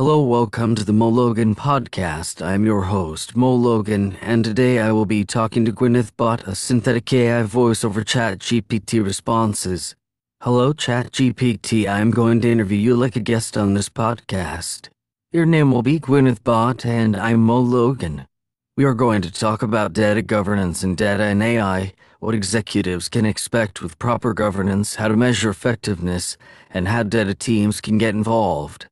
Hello, welcome to the Moe Logan podcast. I'm your host, Moe Logan, and today I will be talking to GwenethBot, a synthetic AI voice over ChatGPT responses. Hello, ChatGPT. I'm going to interview you like a guest on this podcast. Your name will be GwenethBot, and I'm Moe Logan. We are going to talk about data governance and data and AI, what executives can expect with proper governance, how to measure effectiveness, and how data teams can get involved.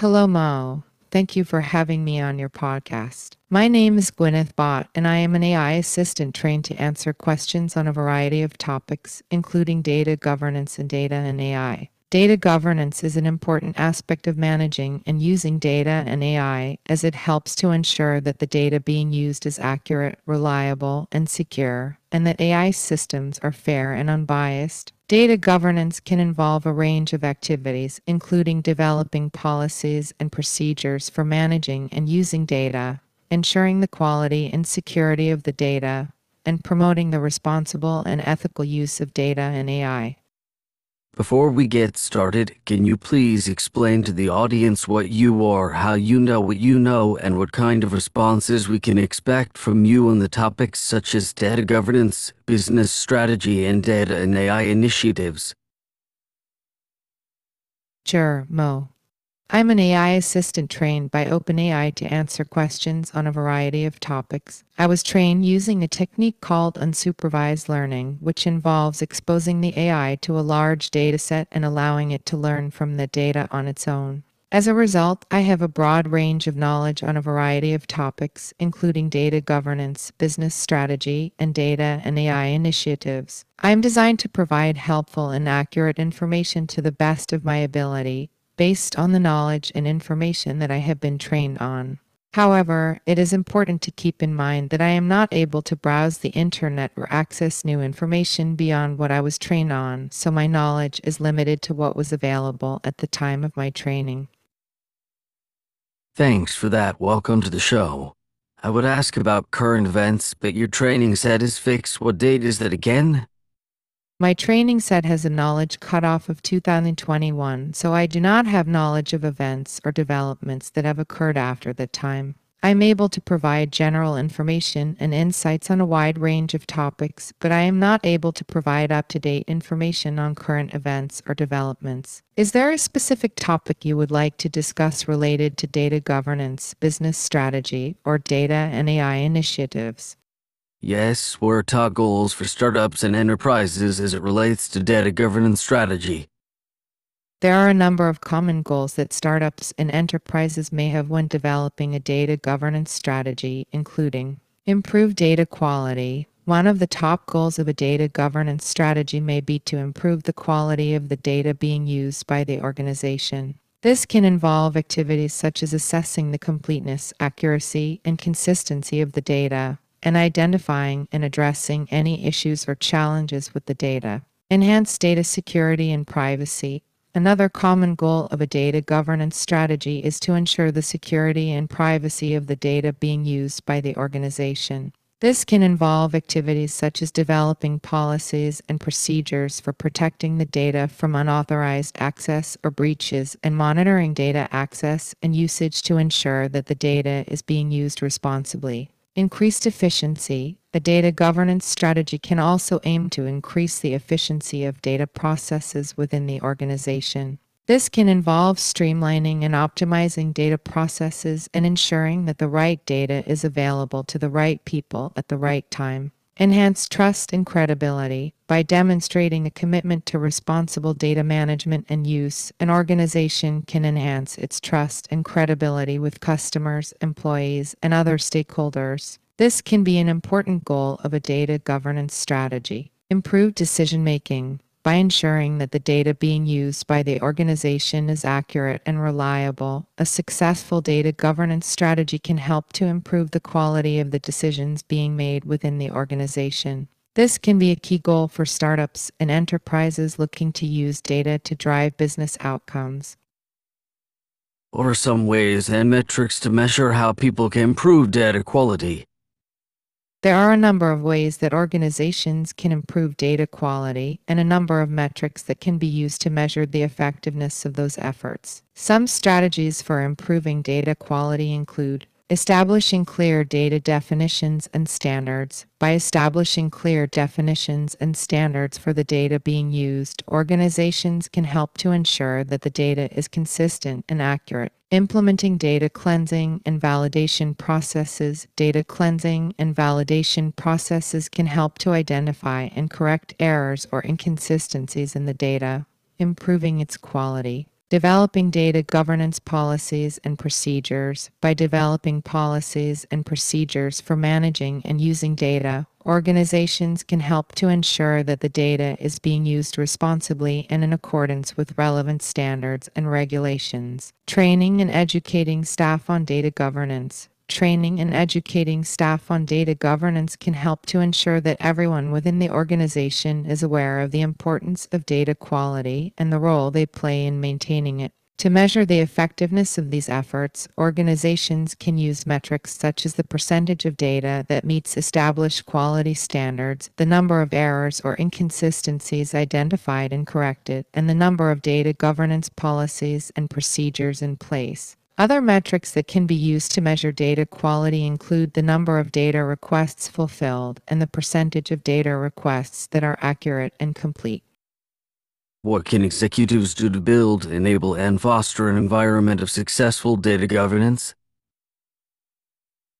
Hello, Moe. Thank you for having me on your podcast. My name is GwenethBot, and I am an AI assistant trained to answer questions on a variety of topics, including data governance and data and AI. Data governance is an important aspect of managing and using data and AI as it helps to ensure that the data being used is accurate, reliable, and secure, and that AI systems are fair and unbiased. Data governance can involve a range of activities, including developing policies and procedures for managing and using data, ensuring the quality and security of the data, and promoting the responsible and ethical use of data and AI. Before we get started, can you please explain to the audience what you are, how you know what you know, and what kind of responses we can expect from you on the topics such as data governance, business strategy, and data and AI initiatives? Sure, Moe. I'm an AI assistant trained by OpenAI to answer questions on a variety of topics. I was trained using a technique called unsupervised learning, which involves exposing the AI to a large dataset and allowing it to learn from the data on its own. As a result, I have a broad range of knowledge on a variety of topics, including data governance, business strategy, and data and AI initiatives. I am designed to provide helpful and accurate information to the best of my ability, based on the knowledge and information that I have been trained on. However, it is important to keep in mind that I am not able to browse the internet or access new information beyond what I was trained on, so my knowledge is limited to what was available at the time of my training. Thanks for that. Welcome to the show. I would ask about current events, but your training set is fixed. What date is that again? My training set has a knowledge cutoff of 2021, so I do not have knowledge of events or developments that have occurred after that time. I am able to provide general information and insights on a wide range of topics, but I am not able to provide up to date information on current events or developments. Is there a specific topic you would like to discuss related to data governance, business strategy, or data and AI initiatives? Yes, what are top goals for startups and enterprises as it relates to data governance strategy? There are a number of common goals that startups and enterprises may have when developing a data governance strategy, including improve data quality. One of the top goals of a data governance strategy may be to improve the quality of the data being used by the organization. This can involve activities such as assessing the completeness, accuracy, and consistency of the data, and identifying and addressing any issues or challenges with the data. Enhance data security and privacy. Another common goal of a data governance strategy is to ensure the security and privacy of the data being used by the organization. This can involve activities such as developing policies and procedures for protecting the data from unauthorized access or breaches and monitoring data access and usage to ensure that the data is being used responsibly. Increased efficiency. A data governance strategy can also aim to increase the efficiency of data processes within the organization. This can involve streamlining and optimizing data processes and ensuring that the right data is available to the right people at the right time. Enhance trust and credibility. By demonstrating a commitment to responsible data management and use, an organization can enhance its trust and credibility with customers, employees, and other stakeholders. This can be an important goal of a data governance strategy. Improve decision making by ensuring that the data being used by the organization is accurate and reliable. A successful data governance strategy can help to improve the quality of the decisions being made within the organization. This can be a key goal for startups and enterprises looking to use data to drive business outcomes. What are some ways and metrics to measure how people can improve data quality? There are a number of ways that organizations can improve data quality and a number of metrics that can be used to measure the effectiveness of those efforts. Some strategies for improving data quality include Establishing clear data definitions and standards. By establishing clear definitions and standards for the data being used, organizations can help to ensure that the data is consistent and accurate. Implementing data cleansing and validation processes. Data cleansing and validation processes can help to identify and correct errors or inconsistencies in the data, improving its quality. Developing data governance policies and procedures. By developing policies and procedures for managing and using data, organizations can help to ensure that the data is being used responsibly and in accordance with relevant standards and regulations. Training and educating staff on data governance. Training and educating staff on data governance can help to ensure that everyone within the organization is aware of the importance of data quality and the role they play in maintaining it. To measure the effectiveness of these efforts, organizations can use metrics such as the percentage of data that meets established quality standards, the number of errors or inconsistencies identified and corrected, and the number of data governance policies and procedures in place. Other metrics that can be used to measure data quality include the number of data requests fulfilled and the percentage of data requests that are accurate and complete. What can executives do to build, enable, and foster an environment of successful data governance?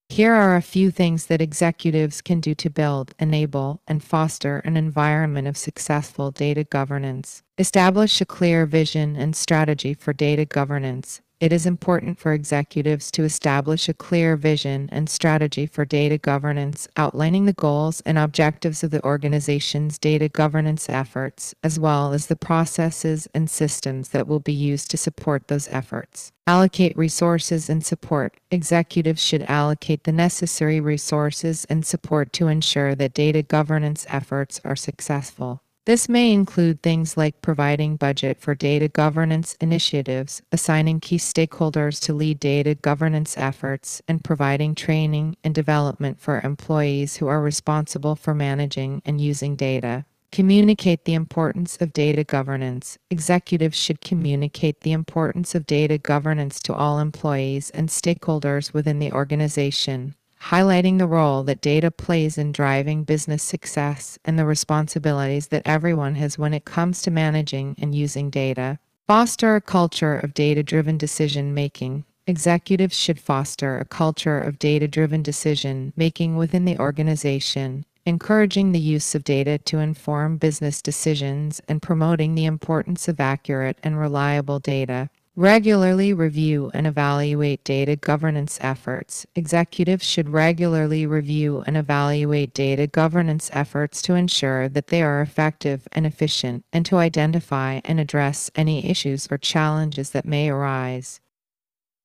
Here are a few things that executives can do to build, enable, and foster an environment of successful data governance. Establish a clear vision and strategy for data governance it is important for executives to establish a clear vision and strategy for data governance, outlining the goals and objectives of the organization's data governance efforts, as well as the processes and systems that will be used to support those efforts. Allocate resources and support. Executives should allocate the necessary resources and support to ensure that data governance efforts are successful. This may include things like providing budget for data governance initiatives, assigning key stakeholders to lead data governance efforts, and providing training and development for employees who are responsible for managing and using data. Communicate the importance of data governance. Executives should communicate the importance of data governance to all employees and stakeholders within the organization highlighting the role that data plays in driving business success and the responsibilities that everyone has when it comes to managing and using data. Foster a culture of data driven decision making. Executives should foster a culture of data driven decision making within the organization, encouraging the use of data to inform business decisions and promoting the importance of accurate and reliable data. Regularly review and evaluate data governance efforts. Executives should regularly review and evaluate data governance efforts to ensure that they are effective and efficient and to identify and address any issues or challenges that may arise.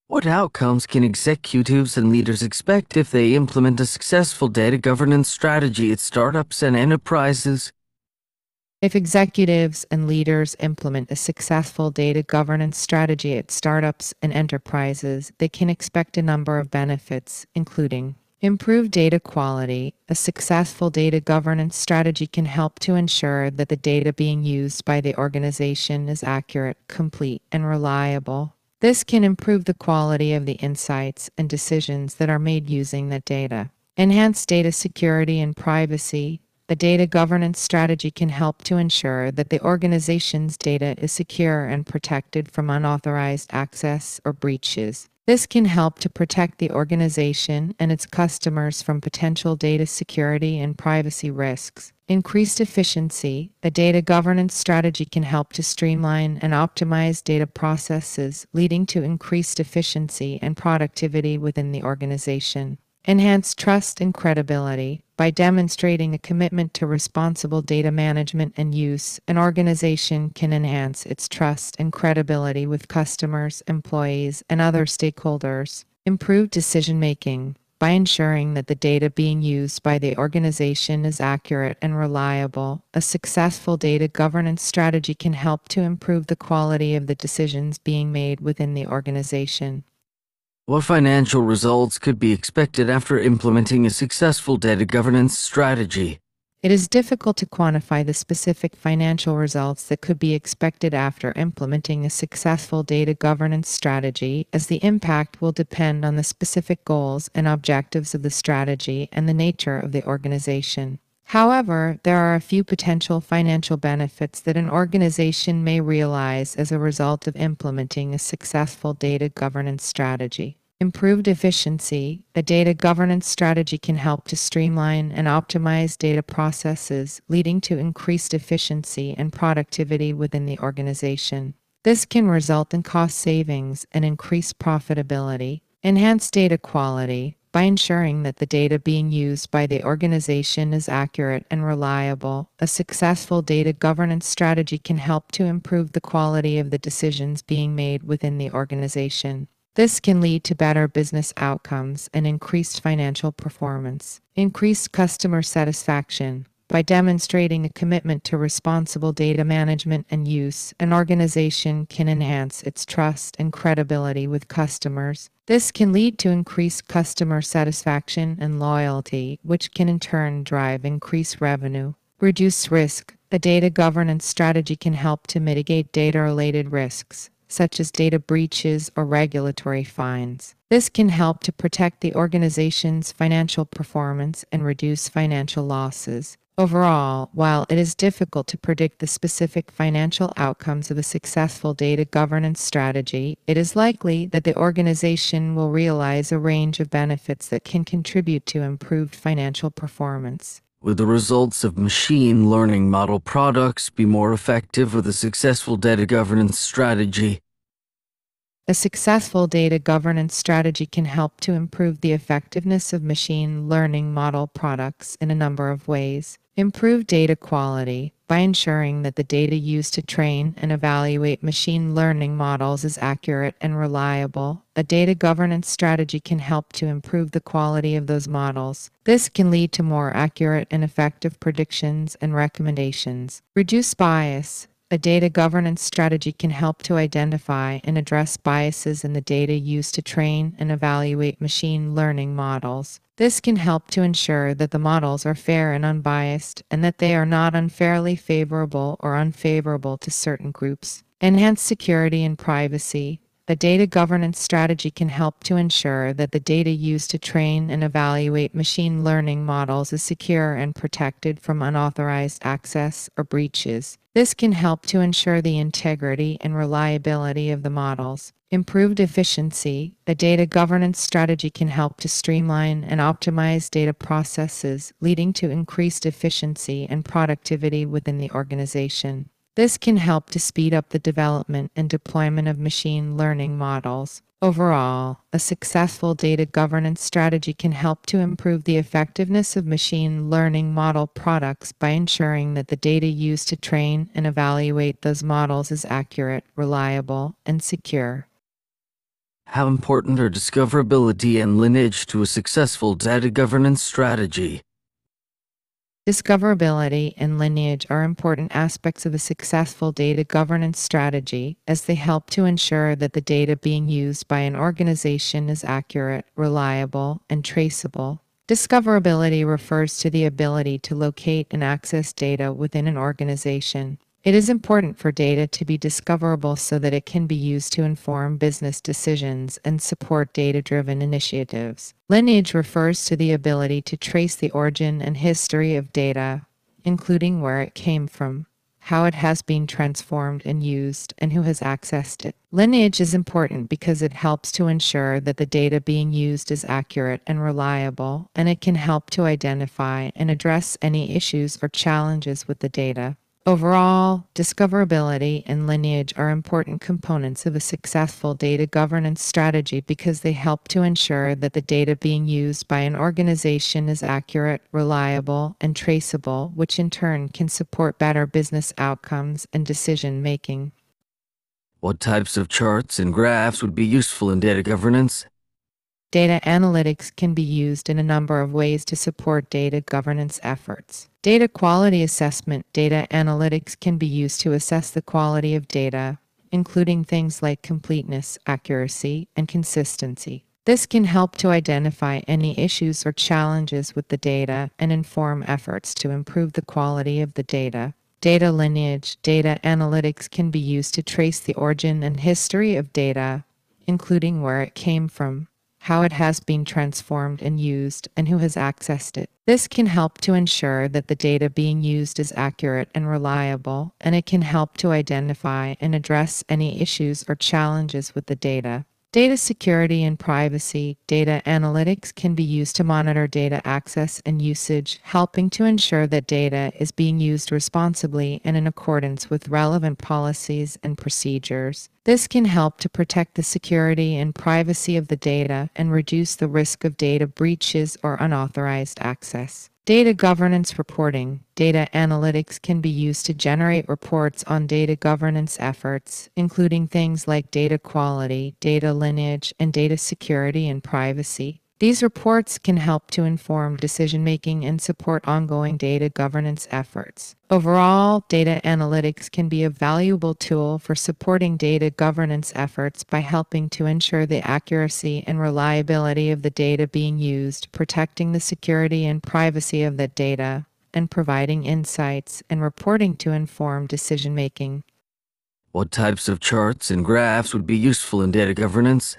What outcomes can executives and leaders expect if they implement a successful data governance strategy at startups and enterprises? If executives and leaders implement a successful data governance strategy at startups and enterprises, they can expect a number of benefits, including Improved data quality. A successful data governance strategy can help to ensure that the data being used by the organization is accurate, complete, and reliable. This can improve the quality of the insights and decisions that are made using that data. Enhance data security and privacy. The data governance strategy can help to ensure that the organization's data is secure and protected from unauthorized access or breaches. This can help to protect the organization and its customers from potential data security and privacy risks. Increased efficiency. A data governance strategy can help to streamline and optimize data processes, leading to increased efficiency and productivity within the organization. Enhance trust and credibility. By demonstrating a commitment to responsible data management and use, an organization can enhance its trust and credibility with customers, employees, and other stakeholders. Improve decision making. By ensuring that the data being used by the organization is accurate and reliable, a successful data governance strategy can help to improve the quality of the decisions being made within the organization. What financial results could be expected after implementing a successful data governance strategy? It is difficult to quantify the specific financial results that could be expected after implementing a successful data governance strategy, as the impact will depend on the specific goals and objectives of the strategy and the nature of the organization. However, there are a few potential financial benefits that an organization may realize as a result of implementing a successful data governance strategy. Improved efficiency. A data governance strategy can help to streamline and optimize data processes, leading to increased efficiency and productivity within the organization. This can result in cost savings and increased profitability. Enhanced data quality. By ensuring that the data being used by the organization is accurate and reliable, a successful data governance strategy can help to improve the quality of the decisions being made within the organization. This can lead to better business outcomes and increased financial performance. Increased customer satisfaction. By demonstrating a commitment to responsible data management and use, an organization can enhance its trust and credibility with customers. This can lead to increased customer satisfaction and loyalty, which can in turn drive increased revenue. Reduce risk. A data governance strategy can help to mitigate data related risks such as data breaches or regulatory fines. This can help to protect the organization's financial performance and reduce financial losses. Overall, while it is difficult to predict the specific financial outcomes of a successful data governance strategy, it is likely that the organization will realize a range of benefits that can contribute to improved financial performance. Will the results of machine learning model products be more effective with a successful data governance strategy? A successful data governance strategy can help to improve the effectiveness of machine learning model products in a number of ways. Improve data quality by ensuring that the data used to train and evaluate machine learning models is accurate and reliable. A data governance strategy can help to improve the quality of those models. This can lead to more accurate and effective predictions and recommendations. Reduce bias a data governance strategy can help to identify and address biases in the data used to train and evaluate machine learning models. This can help to ensure that the models are fair and unbiased and that they are not unfairly favorable or unfavorable to certain groups. Enhance security and privacy. A data governance strategy can help to ensure that the data used to train and evaluate machine learning models is secure and protected from unauthorized access or breaches. This can help to ensure the integrity and reliability of the models. Improved efficiency. A data governance strategy can help to streamline and optimize data processes, leading to increased efficiency and productivity within the organization. This can help to speed up the development and deployment of machine learning models. Overall, a successful data governance strategy can help to improve the effectiveness of machine learning model products by ensuring that the data used to train and evaluate those models is accurate, reliable, and secure. How important are discoverability and lineage to a successful data governance strategy? Discoverability and lineage are important aspects of a successful data governance strategy as they help to ensure that the data being used by an organization is accurate, reliable, and traceable. Discoverability refers to the ability to locate and access data within an organization. It is important for data to be discoverable so that it can be used to inform business decisions and support data driven initiatives. Lineage refers to the ability to trace the origin and history of data, including where it came from, how it has been transformed and used, and who has accessed it. Lineage is important because it helps to ensure that the data being used is accurate and reliable, and it can help to identify and address any issues or challenges with the data. Overall, discoverability and lineage are important components of a successful data governance strategy because they help to ensure that the data being used by an organization is accurate, reliable, and traceable, which in turn can support better business outcomes and decision making. What types of charts and graphs would be useful in data governance? Data analytics can be used in a number of ways to support data governance efforts. Data quality assessment data analytics can be used to assess the quality of data, including things like completeness, accuracy, and consistency. This can help to identify any issues or challenges with the data and inform efforts to improve the quality of the data. Data lineage, data analytics can be used to trace the origin and history of data, including where it came from, how it has been transformed and used, and who has accessed it. This can help to ensure that the data being used is accurate and reliable, and it can help to identify and address any issues or challenges with the data. Data security and privacy, data analytics can be used to monitor data access and usage, helping to ensure that data is being used responsibly and in accordance with relevant policies and procedures. This can help to protect the security and privacy of the data and reduce the risk of data breaches or unauthorized access. Data governance reporting. Data analytics can be used to generate reports on data governance efforts, including things like data quality, data lineage, and data security and privacy. These reports can help to inform decision making and support ongoing data governance efforts. Overall, data analytics can be a valuable tool for supporting data governance efforts by helping to ensure the accuracy and reliability of the data being used, protecting the security and privacy of the data, and providing insights and reporting to inform decision making. What types of charts and graphs would be useful in data governance?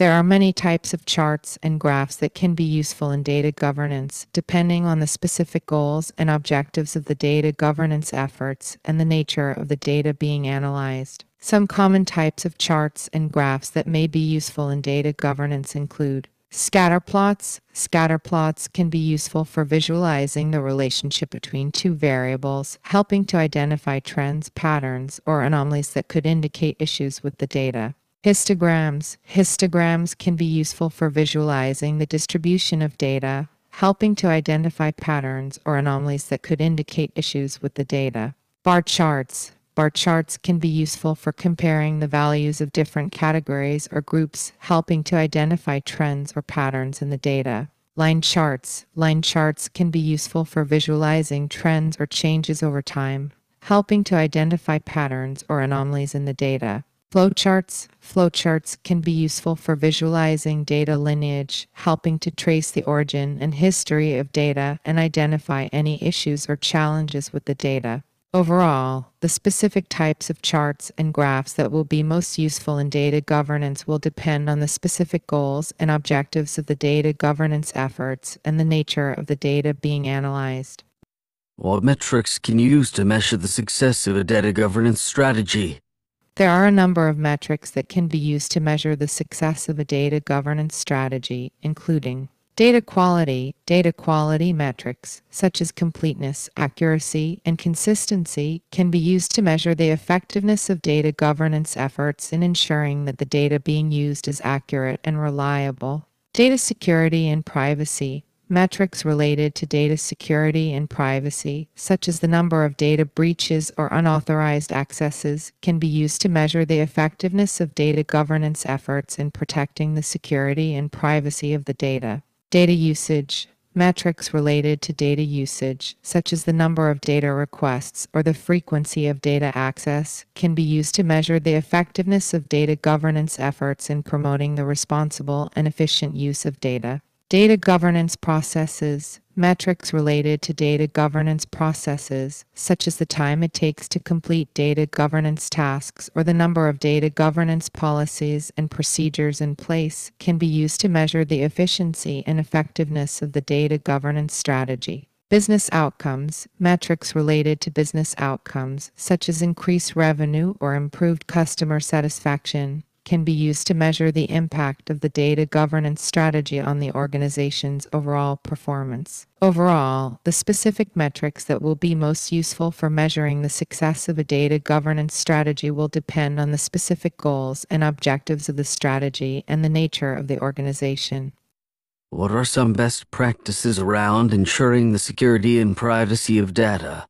There are many types of charts and graphs that can be useful in data governance, depending on the specific goals and objectives of the data governance efforts and the nature of the data being analyzed. Some common types of charts and graphs that may be useful in data governance include Scatter plots. Scatter plots can be useful for visualizing the relationship between two variables, helping to identify trends, patterns, or anomalies that could indicate issues with the data. Histograms. Histograms can be useful for visualizing the distribution of data, helping to identify patterns or anomalies that could indicate issues with the data. Bar charts. Bar charts can be useful for comparing the values of different categories or groups, helping to identify trends or patterns in the data. Line charts. Line charts can be useful for visualizing trends or changes over time, helping to identify patterns or anomalies in the data. Flowcharts. Flowcharts can be useful for visualizing data lineage, helping to trace the origin and history of data and identify any issues or challenges with the data. Overall, the specific types of charts and graphs that will be most useful in data governance will depend on the specific goals and objectives of the data governance efforts and the nature of the data being analyzed. What metrics can you use to measure the success of a data governance strategy? There are a number of metrics that can be used to measure the success of a data governance strategy, including data quality. Data quality metrics, such as completeness, accuracy, and consistency, can be used to measure the effectiveness of data governance efforts in ensuring that the data being used is accurate and reliable. Data security and privacy. Metrics related to data security and privacy, such as the number of data breaches or unauthorized accesses, can be used to measure the effectiveness of data governance efforts in protecting the security and privacy of the data. Data usage. Metrics related to data usage, such as the number of data requests or the frequency of data access, can be used to measure the effectiveness of data governance efforts in promoting the responsible and efficient use of data. Data governance processes, metrics related to data governance processes, such as the time it takes to complete data governance tasks or the number of data governance policies and procedures in place, can be used to measure the efficiency and effectiveness of the data governance strategy. Business outcomes, metrics related to business outcomes, such as increased revenue or improved customer satisfaction, can be used to measure the impact of the data governance strategy on the organization's overall performance. Overall, the specific metrics that will be most useful for measuring the success of a data governance strategy will depend on the specific goals and objectives of the strategy and the nature of the organization. What are some best practices around ensuring the security and privacy of data?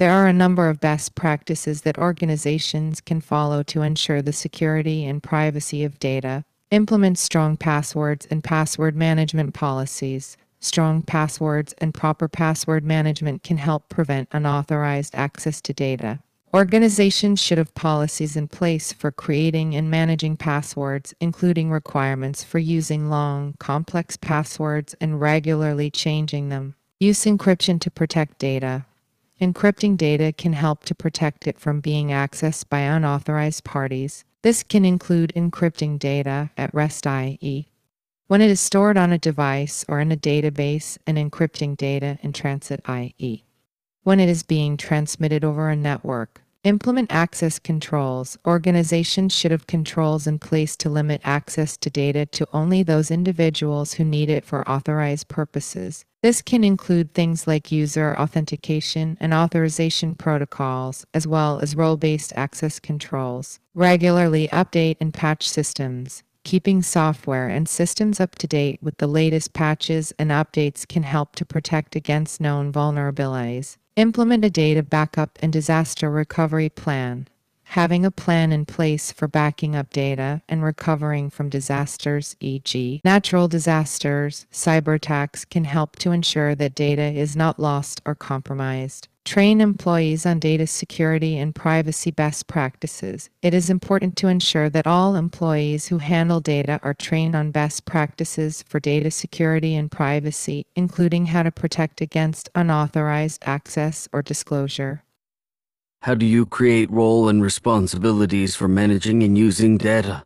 There are a number of best practices that organizations can follow to ensure the security and privacy of data. Implement strong passwords and password management policies. Strong passwords and proper password management can help prevent unauthorized access to data. Organizations should have policies in place for creating and managing passwords, including requirements for using long, complex passwords and regularly changing them. Use encryption to protect data. Encrypting data can help to protect it from being accessed by unauthorized parties. This can include encrypting data at rest IE. When it is stored on a device or in a database and encrypting data in transit IE when it is being transmitted over a network. Implement access controls. Organizations should have controls in place to limit access to data to only those individuals who need it for authorized purposes. This can include things like user authentication and authorization protocols, as well as role based access controls. Regularly update and patch systems. Keeping software and systems up to date with the latest patches and updates can help to protect against known vulnerabilities. Implement a data backup and disaster recovery plan. Having a plan in place for backing up data and recovering from disasters, e.g., natural disasters, cyber attacks, can help to ensure that data is not lost or compromised. Train employees on data security and privacy best practices. It is important to ensure that all employees who handle data are trained on best practices for data security and privacy, including how to protect against unauthorized access or disclosure. How do you create role and responsibilities for managing and using data?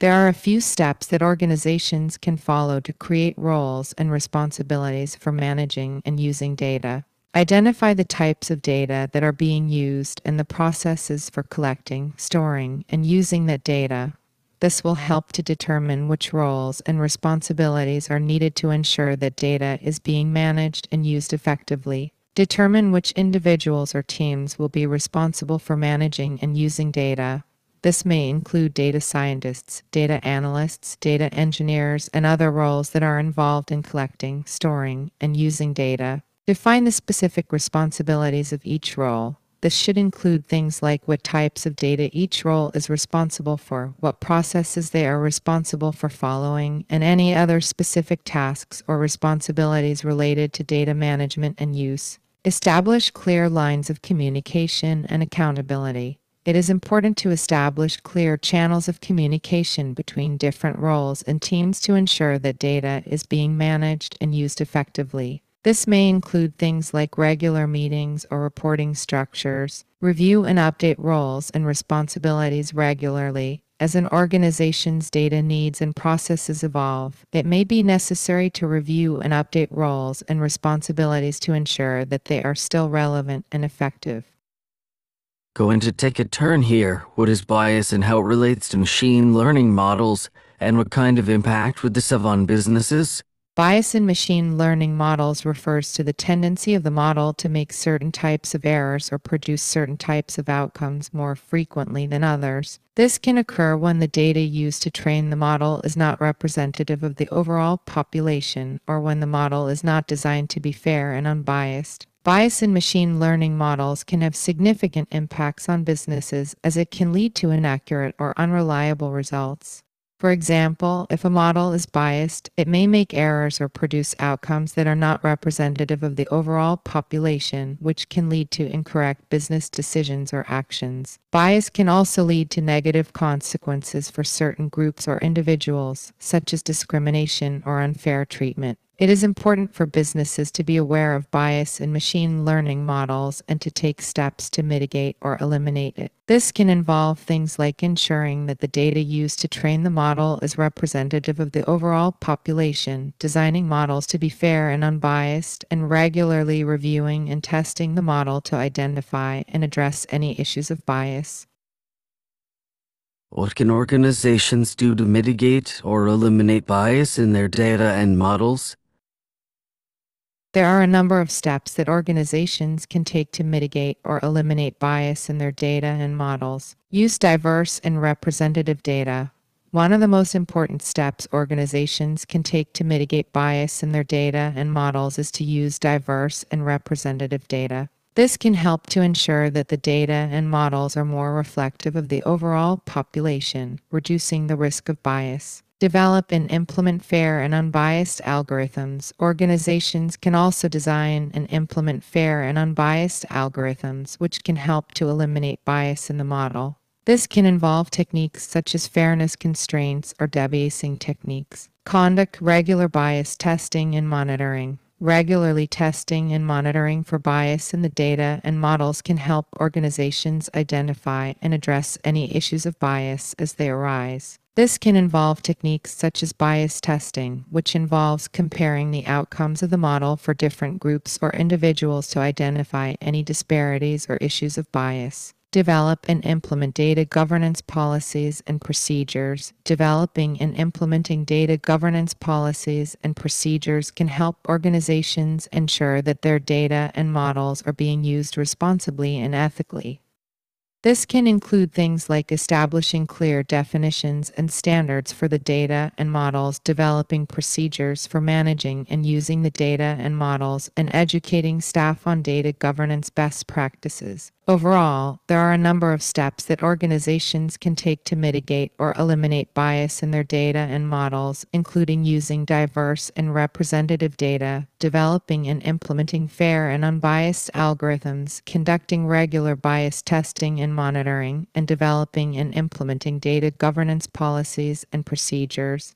There are a few steps that organizations can follow to create roles and responsibilities for managing and using data. Identify the types of data that are being used and the processes for collecting, storing, and using that data. This will help to determine which roles and responsibilities are needed to ensure that data is being managed and used effectively. Determine which individuals or teams will be responsible for managing and using data. This may include data scientists, data analysts, data engineers, and other roles that are involved in collecting, storing, and using data. Define the specific responsibilities of each role. This should include things like what types of data each role is responsible for, what processes they are responsible for following, and any other specific tasks or responsibilities related to data management and use. Establish clear lines of communication and accountability. It is important to establish clear channels of communication between different roles and teams to ensure that data is being managed and used effectively. This may include things like regular meetings or reporting structures, review and update roles and responsibilities regularly. As an organization's data needs and processes evolve, it may be necessary to review and update roles and responsibilities to ensure that they are still relevant and effective. Going to take a turn here. What is bias and how it relates to machine learning models, and what kind of impact would this have on businesses? Bias in machine learning models refers to the tendency of the model to make certain types of errors or produce certain types of outcomes more frequently than others. This can occur when the data used to train the model is not representative of the overall population or when the model is not designed to be fair and unbiased. Bias in machine learning models can have significant impacts on businesses as it can lead to inaccurate or unreliable results. For example, if a model is biased, it may make errors or produce outcomes that are not representative of the overall population, which can lead to incorrect business decisions or actions. Bias can also lead to negative consequences for certain groups or individuals, such as discrimination or unfair treatment. It is important for businesses to be aware of bias in machine learning models and to take steps to mitigate or eliminate it. This can involve things like ensuring that the data used to train the model is representative of the overall population, designing models to be fair and unbiased, and regularly reviewing and testing the model to identify and address any issues of bias. What can organizations do to mitigate or eliminate bias in their data and models? There are a number of steps that organizations can take to mitigate or eliminate bias in their data and models. Use diverse and representative data. One of the most important steps organizations can take to mitigate bias in their data and models is to use diverse and representative data. This can help to ensure that the data and models are more reflective of the overall population, reducing the risk of bias. Develop and implement fair and unbiased algorithms. Organizations can also design and implement fair and unbiased algorithms, which can help to eliminate bias in the model. This can involve techniques such as fairness constraints or debiasing techniques. Conduct regular bias testing and monitoring. Regularly testing and monitoring for bias in the data and models can help organizations identify and address any issues of bias as they arise. This can involve techniques such as bias testing, which involves comparing the outcomes of the model for different groups or individuals to identify any disparities or issues of bias. Develop and implement data governance policies and procedures. Developing and implementing data governance policies and procedures can help organizations ensure that their data and models are being used responsibly and ethically. This can include things like establishing clear definitions and standards for the data and models, developing procedures for managing and using the data and models, and educating staff on data governance best practices. Overall, there are a number of steps that organizations can take to mitigate or eliminate bias in their data and models, including using diverse and representative data, developing and implementing fair and unbiased algorithms, conducting regular bias testing and monitoring, and developing and implementing data governance policies and procedures.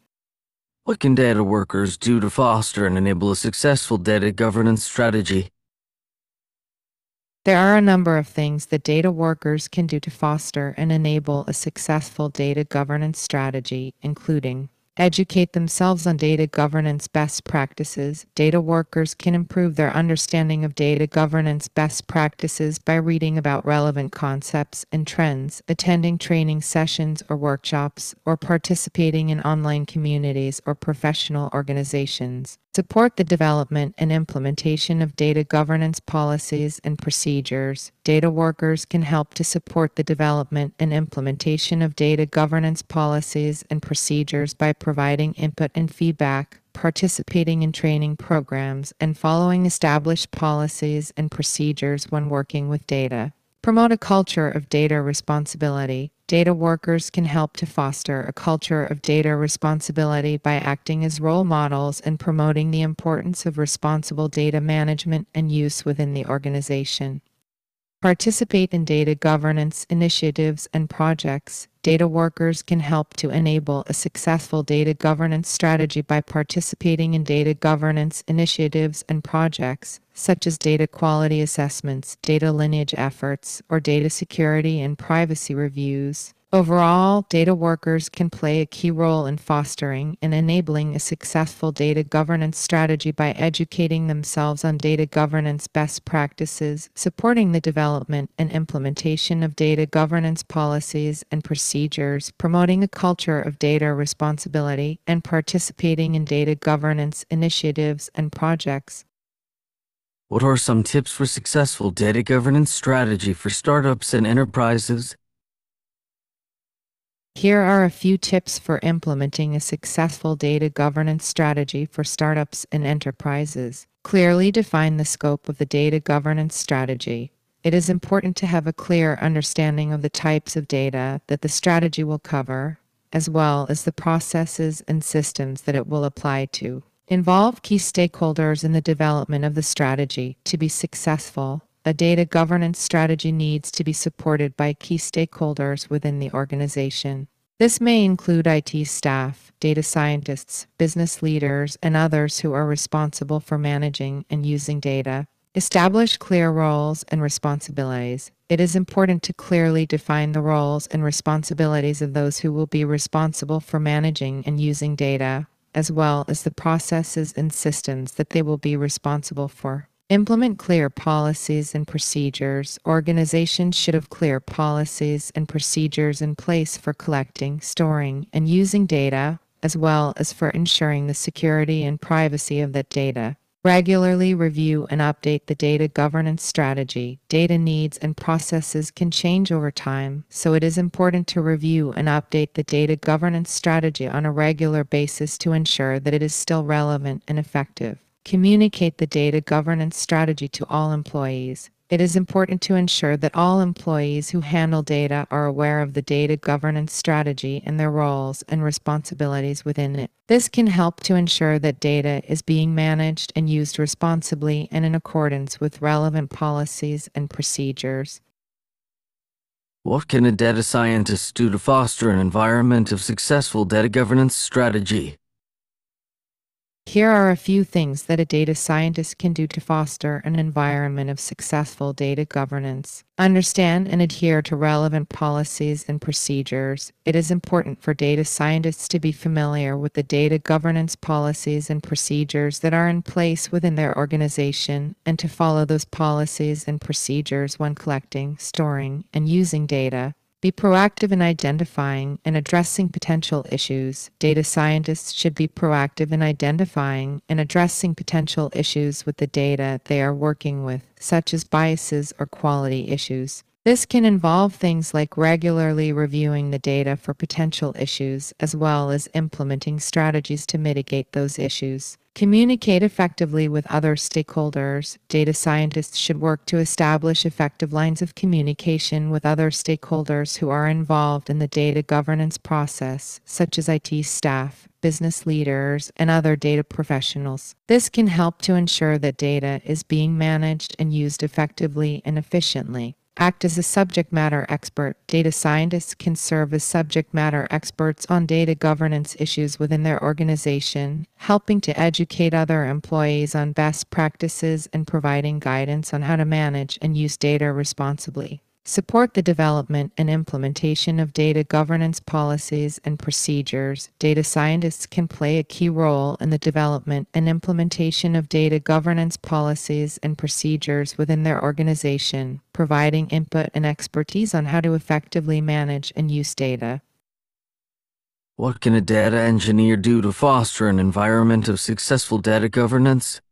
What can data workers do to foster and enable a successful data governance strategy? There are a number of things that data workers can do to foster and enable a successful data governance strategy, including educate themselves on data governance best practices. Data workers can improve their understanding of data governance best practices by reading about relevant concepts and trends, attending training sessions or workshops, or participating in online communities or professional organizations. Support the development and implementation of data governance policies and procedures. Data workers can help to support the development and implementation of data governance policies and procedures by providing input and feedback, participating in training programs, and following established policies and procedures when working with data. Promote a culture of data responsibility. Data workers can help to foster a culture of data responsibility by acting as role models and promoting the importance of responsible data management and use within the organization. Participate in data governance initiatives and projects. Data workers can help to enable a successful data governance strategy by participating in data governance initiatives and projects, such as data quality assessments, data lineage efforts, or data security and privacy reviews. Overall, data workers can play a key role in fostering and enabling a successful data governance strategy by educating themselves on data governance best practices, supporting the development and implementation of data governance policies and procedures, promoting a culture of data responsibility, and participating in data governance initiatives and projects. What are some tips for successful data governance strategy for startups and enterprises? Here are a few tips for implementing a successful data governance strategy for startups and enterprises. Clearly define the scope of the data governance strategy. It is important to have a clear understanding of the types of data that the strategy will cover, as well as the processes and systems that it will apply to. Involve key stakeholders in the development of the strategy to be successful a data governance strategy needs to be supported by key stakeholders within the organization. This may include IT staff, data scientists, business leaders, and others who are responsible for managing and using data. Establish clear roles and responsibilities. It is important to clearly define the roles and responsibilities of those who will be responsible for managing and using data, as well as the processes and systems that they will be responsible for. Implement clear policies and procedures. Organizations should have clear policies and procedures in place for collecting, storing, and using data, as well as for ensuring the security and privacy of that data. Regularly review and update the data governance strategy. Data needs and processes can change over time, so it is important to review and update the data governance strategy on a regular basis to ensure that it is still relevant and effective. Communicate the data governance strategy to all employees. It is important to ensure that all employees who handle data are aware of the data governance strategy and their roles and responsibilities within it. This can help to ensure that data is being managed and used responsibly and in accordance with relevant policies and procedures. What can a data scientist do to foster an environment of successful data governance strategy? Here are a few things that a data scientist can do to foster an environment of successful data governance. Understand and adhere to relevant policies and procedures. It is important for data scientists to be familiar with the data governance policies and procedures that are in place within their organization and to follow those policies and procedures when collecting, storing, and using data. Be proactive in identifying and addressing potential issues. Data scientists should be proactive in identifying and addressing potential issues with the data they are working with, such as biases or quality issues. This can involve things like regularly reviewing the data for potential issues, as well as implementing strategies to mitigate those issues. Communicate effectively with other stakeholders. Data scientists should work to establish effective lines of communication with other stakeholders who are involved in the data governance process, such as IT staff, business leaders, and other data professionals. This can help to ensure that data is being managed and used effectively and efficiently. Act as a subject matter expert. Data scientists can serve as subject matter experts on data governance issues within their organization, helping to educate other employees on best practices and providing guidance on how to manage and use data responsibly support the development and implementation of data governance policies and procedures. Data scientists can play a key role in the development and implementation of data governance policies and procedures within their organization, providing input and expertise on how to effectively manage and use data. What can a data engineer do to foster an environment of successful data governance?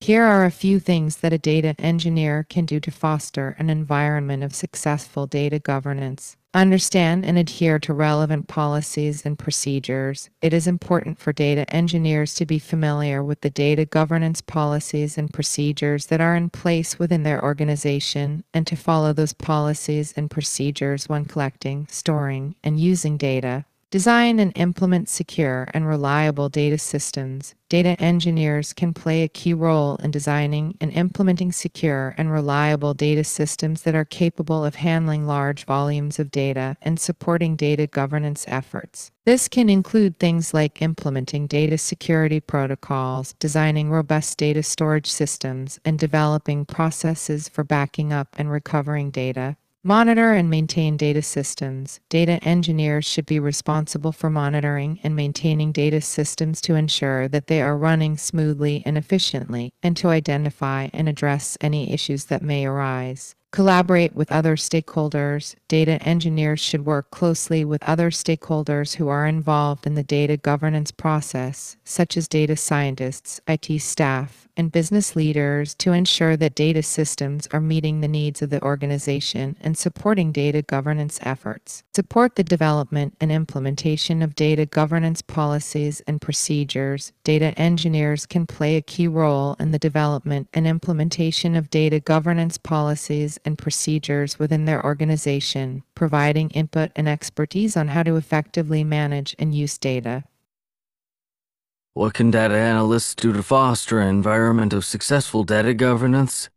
Here are a few things that a data engineer can do to foster an environment of successful data governance. Understand and adhere to relevant policies and procedures. It is important for data engineers to be familiar with the data governance policies and procedures that are in place within their organization and to follow those policies and procedures when collecting, storing, and using data. Design and implement secure and reliable data systems. Data engineers can play a key role in designing and implementing secure and reliable data systems that are capable of handling large volumes of data and supporting data governance efforts. This can include things like implementing data security protocols, designing robust data storage systems, and developing processes for backing up and recovering data. Monitor and maintain data systems. Data engineers should be responsible for monitoring and maintaining data systems to ensure that they are running smoothly and efficiently, and to identify and address any issues that may arise. Collaborate with other stakeholders. Data engineers should work closely with other stakeholders who are involved in the data governance process, such as data scientists, IT staff, and business leaders to ensure that data systems are meeting the needs of the organization and supporting data governance efforts. Support the development and implementation of data governance policies and procedures. Data engineers can play a key role in the development and implementation of data governance policies and procedures within their organization, providing input and expertise on how to effectively manage and use data. What can data analysts do to foster an environment of successful data governance?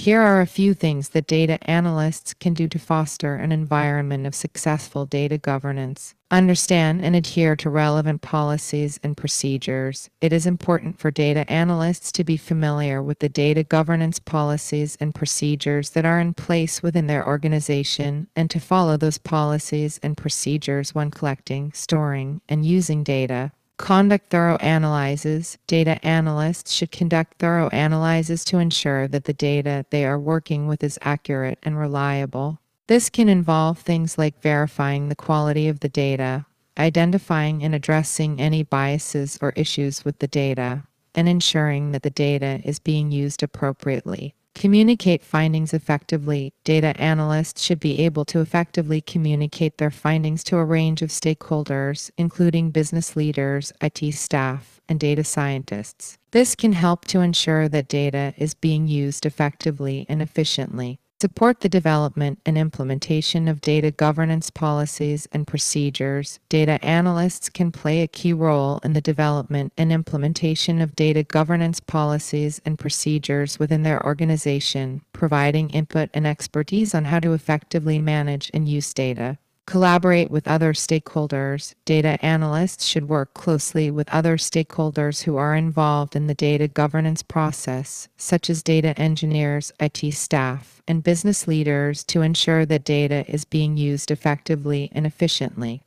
Here are a few things that data analysts can do to foster an environment of successful data governance. Understand and adhere to relevant policies and procedures. It is important for data analysts to be familiar with the data governance policies and procedures that are in place within their organization and to follow those policies and procedures when collecting, storing, and using data. Conduct thorough analyses. Data analysts should conduct thorough analyses to ensure that the data they are working with is accurate and reliable. This can involve things like verifying the quality of the data, identifying and addressing any biases or issues with the data, and ensuring that the data is being used appropriately. Communicate findings effectively. Data analysts should be able to effectively communicate their findings to a range of stakeholders, including business leaders, IT staff, and data scientists. This can help to ensure that data is being used effectively and efficiently. Support the development and implementation of data governance policies and procedures. Data analysts can play a key role in the development and implementation of data governance policies and procedures within their organization, providing input and expertise on how to effectively manage and use data. Collaborate with other stakeholders. Data analysts should work closely with other stakeholders who are involved in the data governance process, such as data engineers, IT staff, and business leaders to ensure that data is being used effectively and efficiently.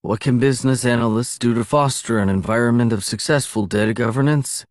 What can business analysts do to foster an environment of successful data governance?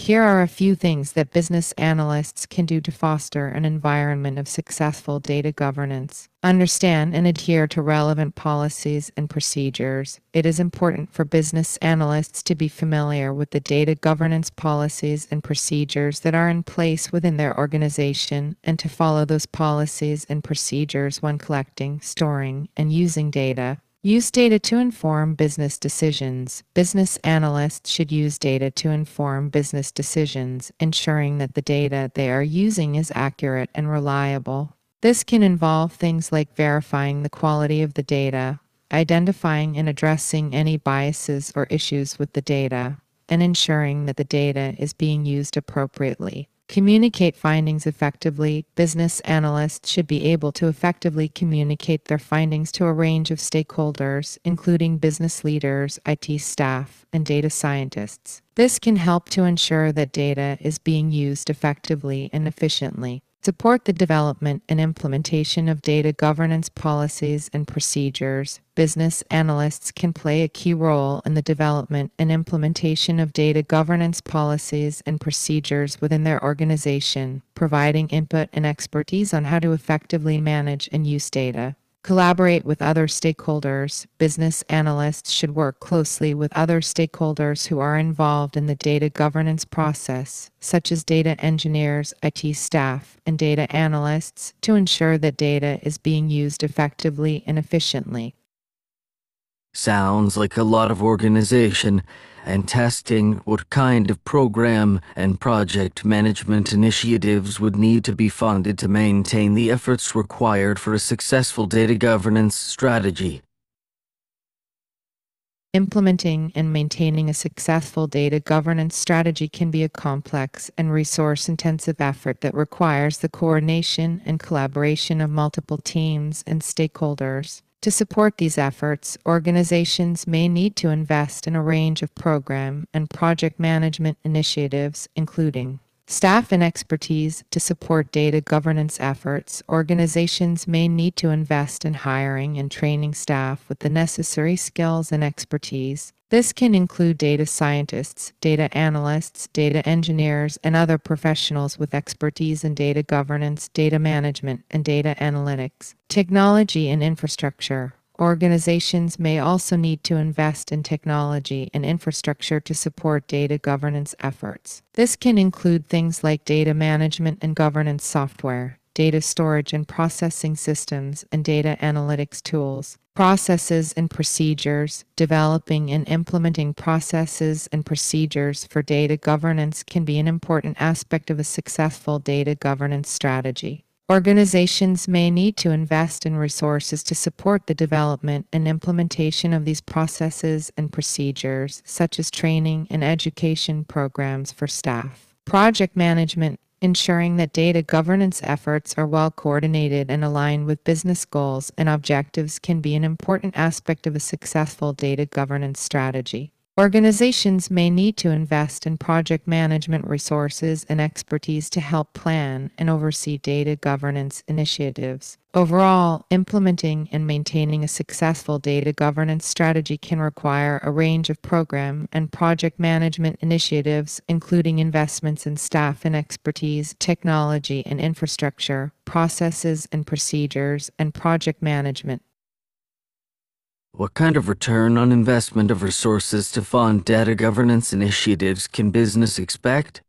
Here are a few things that business analysts can do to foster an environment of successful data governance. Understand and adhere to relevant policies and procedures. It is important for business analysts to be familiar with the data governance policies and procedures that are in place within their organization and to follow those policies and procedures when collecting, storing, and using data. Use data to inform business decisions. Business analysts should use data to inform business decisions, ensuring that the data they are using is accurate and reliable. This can involve things like verifying the quality of the data, identifying and addressing any biases or issues with the data, and ensuring that the data is being used appropriately. Communicate findings effectively. Business analysts should be able to effectively communicate their findings to a range of stakeholders, including business leaders, IT staff, and data scientists. This can help to ensure that data is being used effectively and efficiently. Support the development and implementation of data governance policies and procedures. Business analysts can play a key role in the development and implementation of data governance policies and procedures within their organization, providing input and expertise on how to effectively manage and use data. Collaborate with other stakeholders. Business analysts should work closely with other stakeholders who are involved in the data governance process, such as data engineers, IT staff, and data analysts, to ensure that data is being used effectively and efficiently. Sounds like a lot of organization and testing what kind of program and project management initiatives would need to be funded to maintain the efforts required for a successful data governance strategy. Implementing and maintaining a successful data governance strategy can be a complex and resource intensive effort that requires the coordination and collaboration of multiple teams and stakeholders. To support these efforts, organizations may need to invest in a range of program and project management initiatives, including staff and expertise to support data governance efforts. Organizations may need to invest in hiring and training staff with the necessary skills and expertise this can include data scientists, data analysts, data engineers, and other professionals with expertise in data governance, data management, and data analytics. Technology and infrastructure. Organizations may also need to invest in technology and infrastructure to support data governance efforts. This can include things like data management and governance software, data storage and processing systems, and data analytics tools. Processes and procedures. Developing and implementing processes and procedures for data governance can be an important aspect of a successful data governance strategy. Organizations may need to invest in resources to support the development and implementation of these processes and procedures, such as training and education programs for staff. Project management ensuring that data governance efforts are well coordinated and aligned with business goals and objectives can be an important aspect of a successful data governance strategy. Organizations may need to invest in project management resources and expertise to help plan and oversee data governance initiatives. Overall, implementing and maintaining a successful data governance strategy can require a range of program and project management initiatives, including investments in staff and expertise, technology and infrastructure, processes and procedures, and project management. What kind of return on investment of resources to fund data governance initiatives can business expect?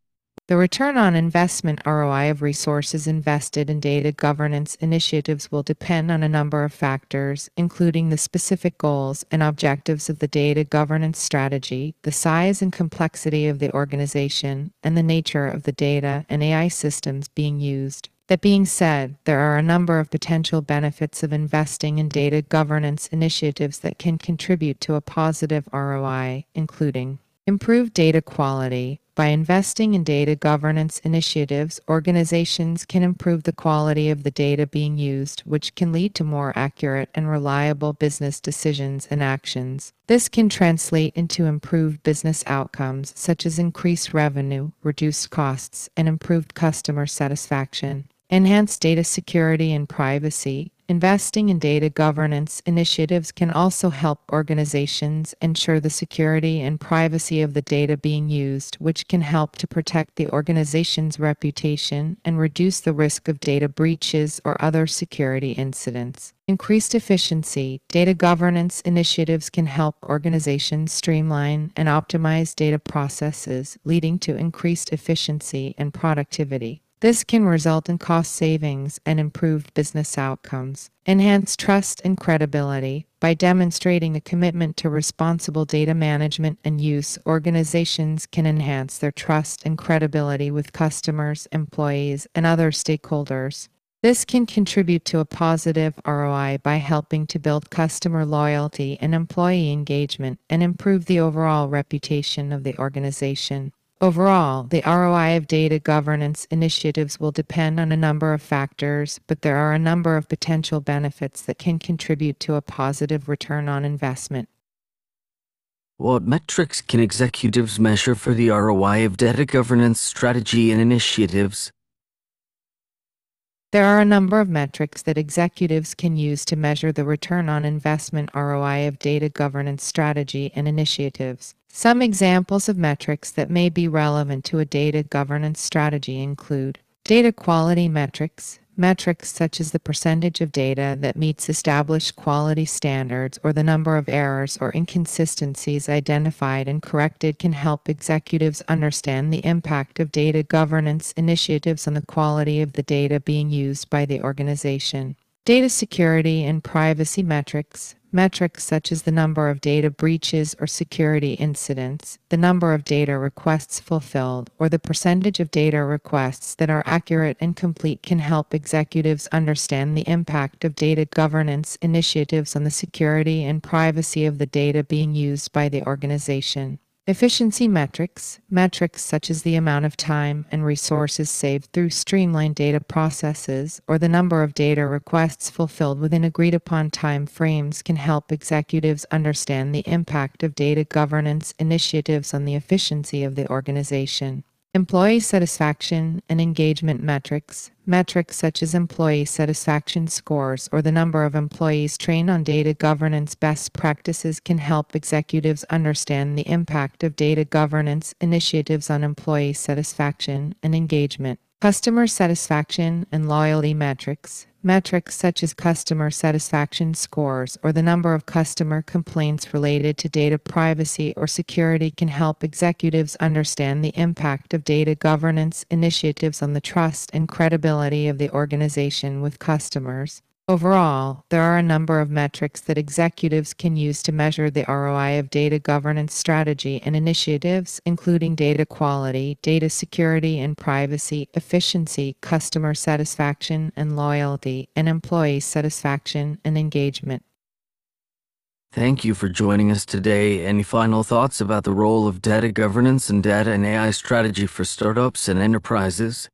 The return on investment ROI of resources invested in data governance initiatives will depend on a number of factors, including the specific goals and objectives of the data governance strategy, the size and complexity of the organization, and the nature of the data and AI systems being used. That being said, there are a number of potential benefits of investing in data governance initiatives that can contribute to a positive ROI, including improved data quality, by investing in data governance initiatives, organizations can improve the quality of the data being used, which can lead to more accurate and reliable business decisions and actions. This can translate into improved business outcomes, such as increased revenue, reduced costs, and improved customer satisfaction. Enhanced data security and privacy. Investing in data governance initiatives can also help organizations ensure the security and privacy of the data being used, which can help to protect the organization's reputation and reduce the risk of data breaches or other security incidents. Increased efficiency. Data governance initiatives can help organizations streamline and optimize data processes, leading to increased efficiency and productivity. This can result in cost savings and improved business outcomes. Enhance trust and credibility. By demonstrating a commitment to responsible data management and use, organizations can enhance their trust and credibility with customers, employees, and other stakeholders. This can contribute to a positive ROI by helping to build customer loyalty and employee engagement and improve the overall reputation of the organization. Overall, the ROI of data governance initiatives will depend on a number of factors, but there are a number of potential benefits that can contribute to a positive return on investment. What metrics can executives measure for the ROI of data governance strategy and initiatives? There are a number of metrics that executives can use to measure the return on investment ROI of data governance strategy and initiatives. Some examples of metrics that may be relevant to a data governance strategy include data quality metrics, metrics such as the percentage of data that meets established quality standards or the number of errors or inconsistencies identified and corrected can help executives understand the impact of data governance initiatives on the quality of the data being used by the organization. Data security and privacy metrics, Metrics such as the number of data breaches or security incidents, the number of data requests fulfilled, or the percentage of data requests that are accurate and complete can help executives understand the impact of data governance initiatives on the security and privacy of the data being used by the organization. Efficiency metrics, metrics such as the amount of time and resources saved through streamlined data processes or the number of data requests fulfilled within agreed upon time frames can help executives understand the impact of data governance initiatives on the efficiency of the organization. Employee satisfaction and engagement metrics, metrics such as employee satisfaction scores or the number of employees trained on data governance best practices can help executives understand the impact of data governance initiatives on employee satisfaction and engagement. Customer satisfaction and loyalty metrics, Metrics such as customer satisfaction scores or the number of customer complaints related to data privacy or security can help executives understand the impact of data governance initiatives on the trust and credibility of the organization with customers. Overall, there are a number of metrics that executives can use to measure the ROI of data governance strategy and initiatives, including data quality, data security and privacy, efficiency, customer satisfaction and loyalty, and employee satisfaction and engagement. Thank you for joining us today. Any final thoughts about the role of data governance and data and AI strategy for startups and enterprises?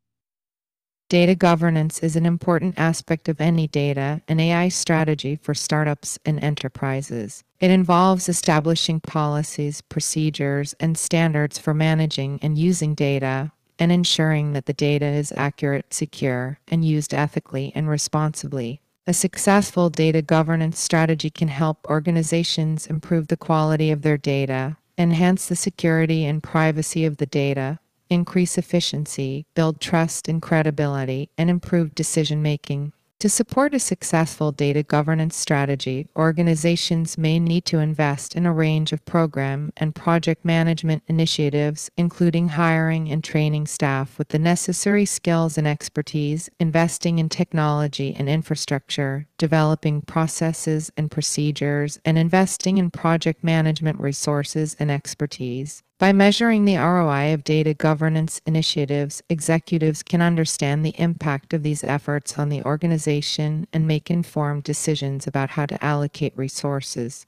Data governance is an important aspect of any data and AI strategy for startups and enterprises. It involves establishing policies, procedures, and standards for managing and using data and ensuring that the data is accurate, secure, and used ethically and responsibly. A successful data governance strategy can help organizations improve the quality of their data, enhance the security and privacy of the data, increase efficiency, build trust and credibility, and improve decision making. To support a successful data governance strategy, organizations may need to invest in a range of program and project management initiatives, including hiring and training staff with the necessary skills and expertise, investing in technology and infrastructure, developing processes and procedures, and investing in project management resources and expertise. By measuring the ROI of data governance initiatives, executives can understand the impact of these efforts on the organization and make informed decisions about how to allocate resources.